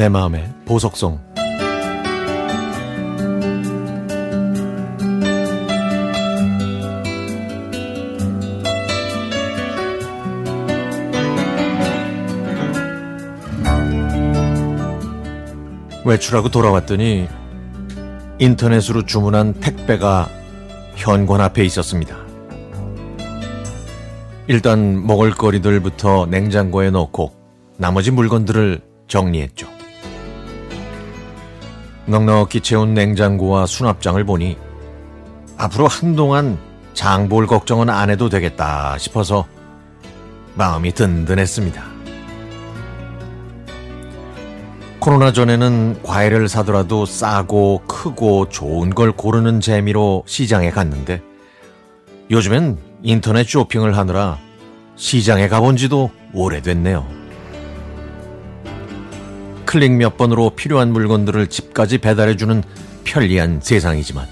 내 마음의 보석성 외출하고 돌아왔더니 인터넷으로 주문한 택배가 현관 앞에 있었습니다. 일단 먹을거리들부터 냉장고에 넣고 나머지 물건들을 정리했죠. 넉넉히 채운 냉장고와 수납장을 보니 앞으로 한동안 장볼 걱정은 안 해도 되겠다 싶어서 마음이 든든했습니다. 코로나 전에는 과일을 사더라도 싸고 크고 좋은 걸 고르는 재미로 시장에 갔는데 요즘엔 인터넷 쇼핑을 하느라 시장에 가본 지도 오래됐네요. 클릭 몇 번으로 필요한 물건들을 집까지 배달해주는 편리한 세상이지만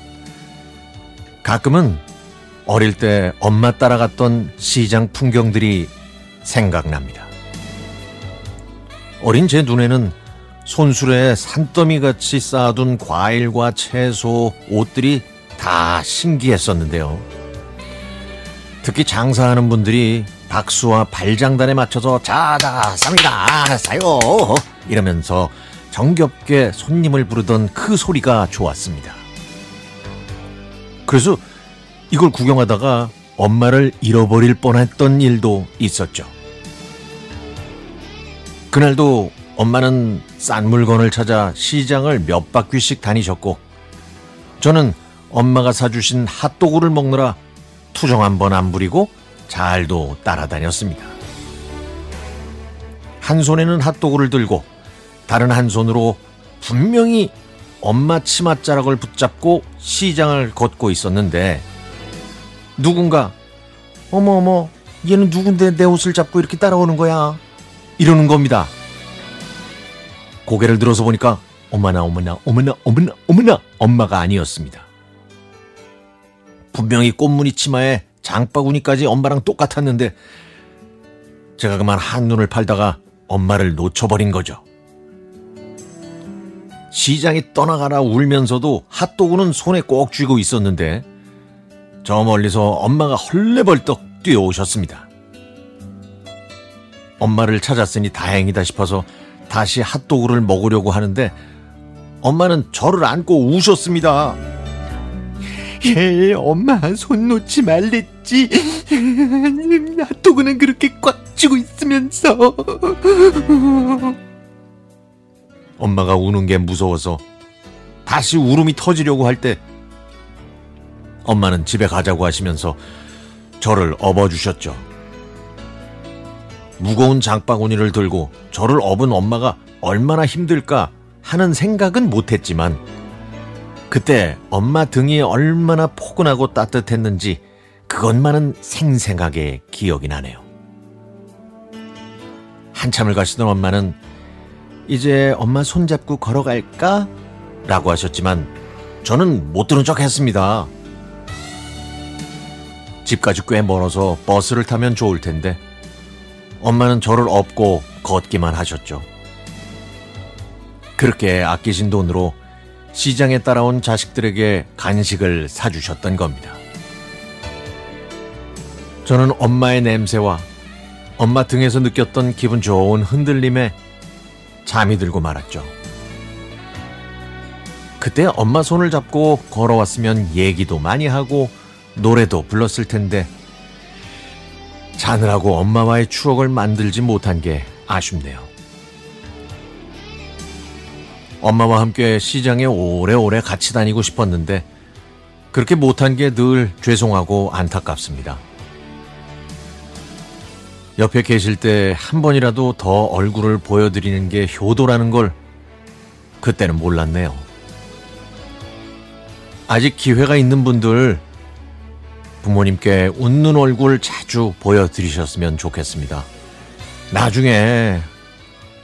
가끔은 어릴 때 엄마 따라갔던 시장 풍경들이 생각납니다. 어린 제 눈에는 손수레에 산더미 같이 쌓아둔 과일과 채소, 옷들이 다 신기했었는데요. 특히 장사하는 분들이 박수와 발장단에 맞춰서 자자 쌉니다 사요 이러면서 정겹게 손님을 부르던 그 소리가 좋았습니다. 그래서 이걸 구경하다가 엄마를 잃어버릴 뻔했던 일도 있었죠. 그날도 엄마는 싼 물건을 찾아 시장을 몇 바퀴씩 다니셨고 저는 엄마가 사주신 핫도그를 먹느라 투정 한 번 안 부리고 잘도 따라다녔습니다. 한 손에는 핫도그를 들고 다른 한 손으로 분명히 엄마 치맛자락을 붙잡고 시장을 걷고 있었는데 누군가 어머 어머 얘는 누군데 내 옷을 잡고 이렇게 따라오는 거야 이러는 겁니다. 고개를 들어서 보니까 어머나 어머나 어머나 어머나 어머나 엄마가 아니었습니다. 분명히 꽃무늬 치마에 장바구니까지 엄마랑 똑같았는데 제가 그만 한눈을 팔다가 엄마를 놓쳐버린 거죠. 시장에 떠나가라 울면서도 핫도그는 손에 꼭 쥐고 있었는데 저 멀리서 엄마가 헐레벌떡 뛰어오셨습니다. 엄마를 찾았으니 다행이다 싶어서 다시 핫도그를 먹으려고 하는데 엄마는 저를 안고 우셨습니다. 예, 엄마 손 놓지 말랬지. 핫도그는 그렇게 꽉 쥐고 있으면서. 엄마가 우는 게 무서워서 다시 울음이 터지려고 할 때 엄마는 집에 가자고 하시면서 저를 업어주셨죠. 무거운 장바구니를 들고 저를 업은 엄마가 얼마나 힘들까 하는 생각은 못했지만 그때 엄마 등이 얼마나 포근하고 따뜻했는지 그것만은 생생하게 기억이 나네요. 한참을 가시던 엄마는 이제 엄마 손잡고 걸어갈까? 라고 하셨지만 저는 못 들은 척 했습니다. 집까지 꽤 멀어서 버스를 타면 좋을 텐데 엄마는 저를 업고 걷기만 하셨죠. 그렇게 아끼신 돈으로 시장에 따라온 자식들에게 간식을 사주셨던 겁니다. 저는 엄마의 냄새와 엄마 등에서 느꼈던 기분 좋은 흔들림에 잠이 들고 말았죠. 그때 엄마 손을 잡고 걸어왔으면 얘기도 많이 하고 노래도 불렀을 텐데 자느라고 엄마와의 추억을 만들지 못한 게 아쉽네요. 엄마와 함께 시장에 오래오래 같이 다니고 싶었는데 그렇게 못한 게 늘 죄송하고 안타깝습니다. 옆에 계실 때 한 번이라도 더 얼굴을 보여드리는 게 효도라는 걸 그때는 몰랐네요. 아직 기회가 있는 분들 부모님께 웃는 얼굴 자주 보여드리셨으면 좋겠습니다. 나중에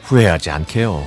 후회하지 않게요.